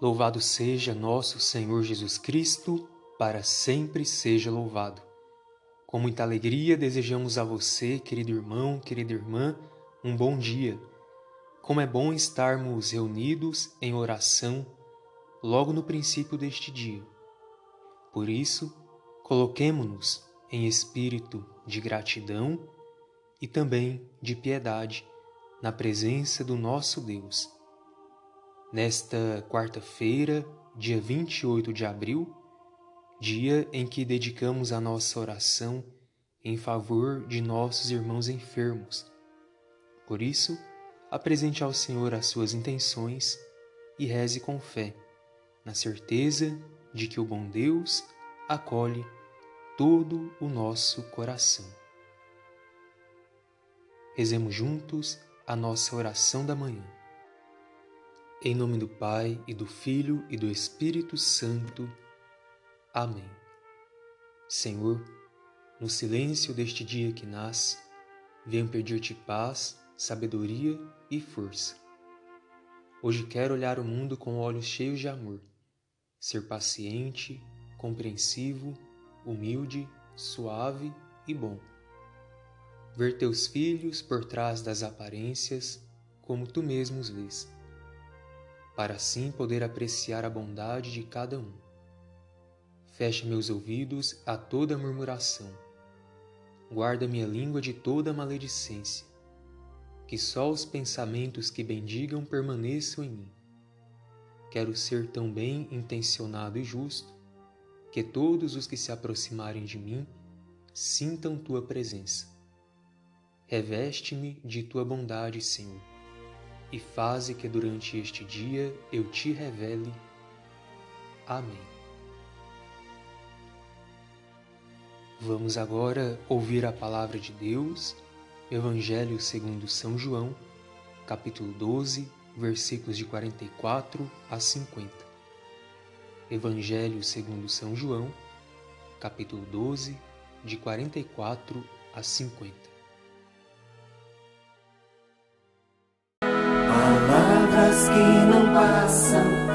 Louvado seja nosso Senhor Jesus Cristo, para sempre seja louvado. Com muita alegria desejamos a você, querido irmão, querida irmã, um bom dia. Como é bom estarmos reunidos em oração logo no princípio deste dia. Por isso, coloquemo-nos em espírito de gratidão e também de piedade na presença do nosso Deus nesta quarta-feira, dia 28 de abril, dia em que dedicamos a nossa oração em favor de nossos irmãos enfermos. Por isso, apresente ao Senhor as suas intenções e reze com fé, na certeza de que o bom Deus acolhe todo o nosso coração. Rezemos juntos a nossa oração da manhã. Em nome do Pai e do Filho e do Espírito Santo. Amém. Senhor, no silêncio deste dia que nasce, venho pedir-te paz, sabedoria e força. Hoje quero olhar o mundo com olhos cheios de amor, ser paciente, compreensivo, humilde, suave e bom. Ver teus filhos por trás das aparências como tu mesmo os vês para assim poder apreciar a bondade de cada um. Fecha meus ouvidos a toda murmuração. Guarda minha língua de toda maledicência. Que só os pensamentos que bendigam permaneçam em mim. Quero ser tão bem intencionado e justo que todos os que se aproximarem de mim sintam tua presença. Reveste-me de tua bondade, Senhor e faze que durante este dia eu te revele. Amém. Vamos agora ouvir a palavra de Deus, Evangelho segundo São João, capítulo 12, versículos de 44 a 50. Evangelho segundo São João, capítulo 12, de 44 a 50. Que não passam,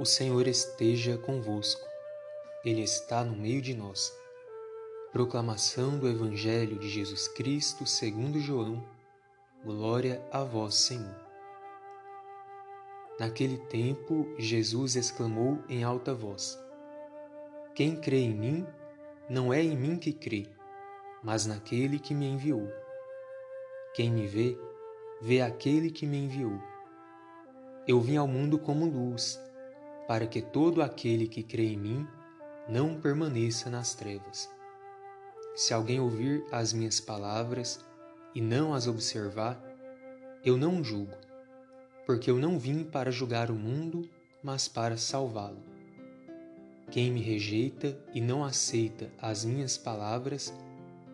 O Senhor esteja convosco, Ele está no meio de nós. Proclamação do Evangelho de Jesus Cristo segundo João. Glória a vós, Senhor. Naquele tempo, Jesus exclamou em alta voz: Quem crê em mim, não é em mim que crê, mas naquele que me enviou. Quem me vê, vê aquele que me enviou. Eu vim ao mundo como luz, para que todo aquele que crê em mim não permaneça nas trevas. Se alguém ouvir as minhas palavras e não as observar, eu não julgo, porque eu não vim para julgar o mundo, mas para salvá-lo. Quem me rejeita e não aceita as minhas palavras,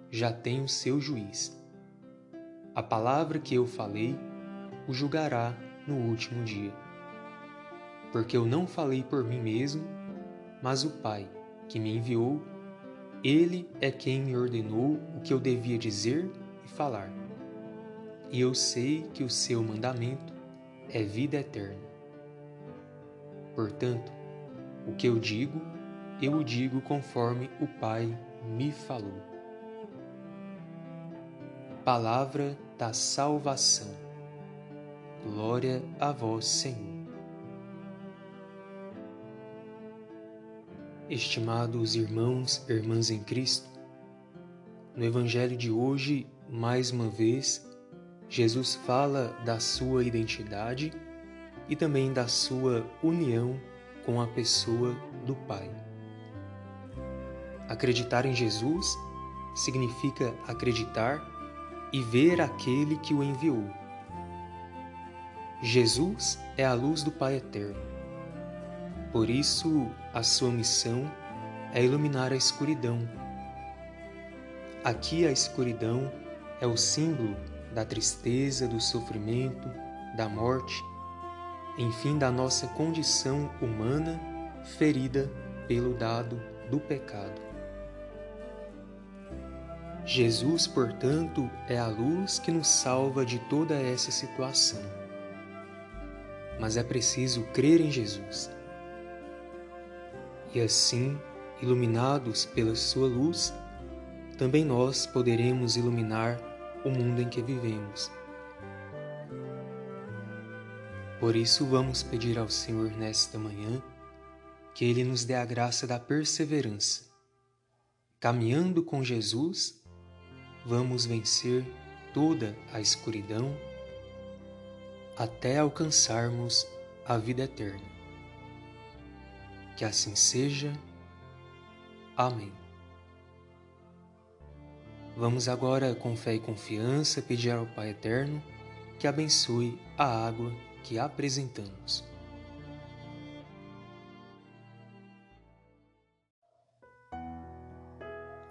já tem o seu juiz. A palavra que eu falei o julgará no último dia. Porque eu não falei por mim mesmo, mas o Pai, que me enviou, ele é quem me ordenou o que eu devia dizer e falar. E eu sei que o seu mandamento é vida eterna. Portanto, o que eu digo, eu o digo conforme o Pai me falou. Palavra da salvação. Glória a vós, Senhor. Estimados irmãos e irmãs em Cristo, no Evangelho de hoje, mais uma vez, Jesus fala da sua identidade e também da sua união com a pessoa do Pai. Acreditar em Jesus significa acreditar e ver aquele que o enviou. Jesus é a luz do Pai eterno. Por isso, a sua missão é iluminar a escuridão. Aqui a escuridão é o símbolo da tristeza, do sofrimento, da morte, enfim, da nossa condição humana ferida pelo dado do pecado. Jesus, portanto, é a luz que nos salva de toda essa situação. Mas é preciso crer em Jesus. E assim, iluminados pela Sua luz, também nós poderemos iluminar o mundo em que vivemos. Por isso, vamos pedir ao Senhor nesta manhã que Ele nos dê a graça da perseverança. Caminhando com Jesus, vamos vencer toda a escuridão até alcançarmos a vida eterna. Que assim seja. Amém. Vamos agora, com fé e confiança, pedir ao Pai Eterno que abençoe a água que apresentamos.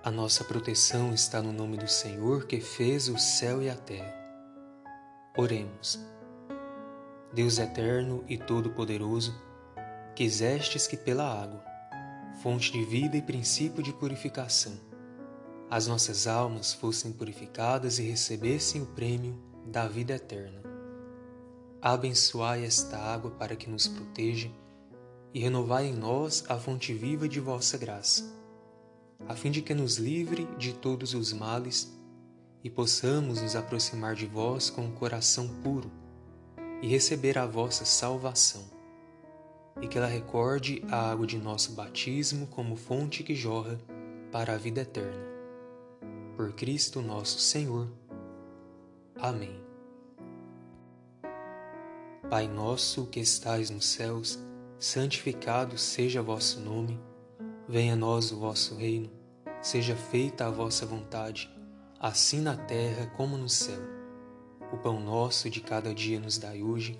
A nossa proteção está no nome do Senhor que fez o céu e a terra. Oremos. Deus eterno e todo-poderoso, quisestes que pela água, fonte de vida e princípio de purificação, as nossas almas fossem purificadas e recebessem o prêmio da vida eterna. Abençoai esta água para que nos proteja e renovai em nós a fonte viva de vossa graça, a fim de que nos livre de todos os males e possamos nos aproximar de vós com o um coração puro e receber a vossa salvação, e que ela recorde a água de nosso batismo como fonte que jorra para a vida eterna por Cristo nosso Senhor. Amém. Pai nosso que estais nos céus, santificado seja vosso nome, venha a nós o vosso reino, seja feita a vossa vontade, assim na terra como no céu. O pão nosso de cada dia nos dai hoje,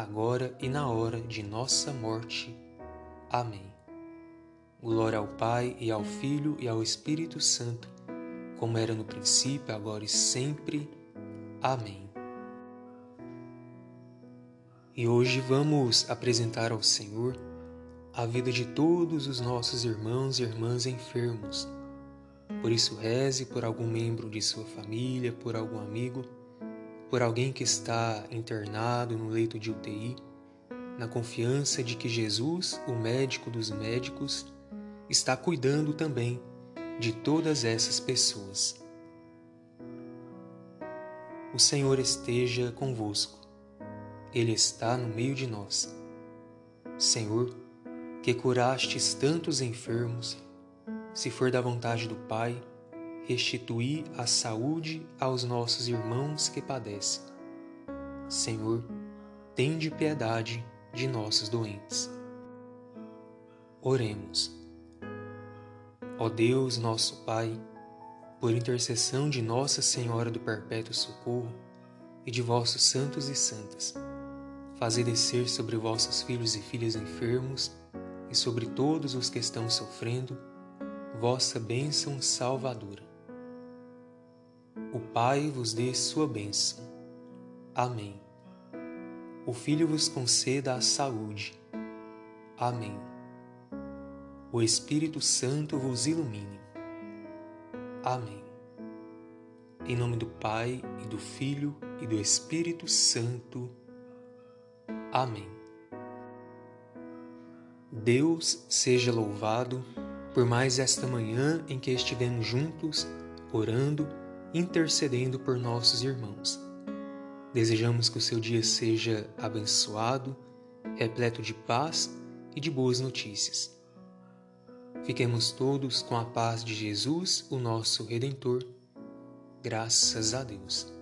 agora e na hora de nossa morte. Amém. Glória ao Pai, e ao Filho, e ao Espírito Santo como era no princípio, agora e sempre. Amém. E hoje vamos apresentar ao Senhor a vida de todos os nossos irmãos e irmãs enfermos. Por isso, reze por algum membro de sua família, por algum amigo, por alguém que está internado no leito de UTI, na confiança de que Jesus, o médico dos médicos, está cuidando também de todas essas pessoas. O Senhor esteja convosco, Ele está no meio de nós. Senhor, que curastes tantos enfermos, se for da vontade do Pai, restituí a saúde aos nossos irmãos que padecem. Senhor, tende piedade de nossos doentes. Oremos. Ó Deus, nosso Pai, por intercessão de Nossa Senhora do Perpétuo Socorro e de vossos santos e santas, fazei descer sobre vossos filhos e filhas enfermos e sobre todos os que estão sofrendo vossa bênção salvadora. O Pai vos dê sua bênção. Amém. O Filho vos conceda a saúde. Amém o Espírito Santo vos ilumine. Amém. Em nome do Pai, e do Filho, e do Espírito Santo. Amém. Deus seja louvado por mais esta manhã em que estivemos juntos, orando, intercedendo por nossos irmãos. Desejamos que o seu dia seja abençoado, repleto de paz e de boas notícias. Fiquemos todos com a paz de Jesus, o nosso Redentor. Graças a Deus.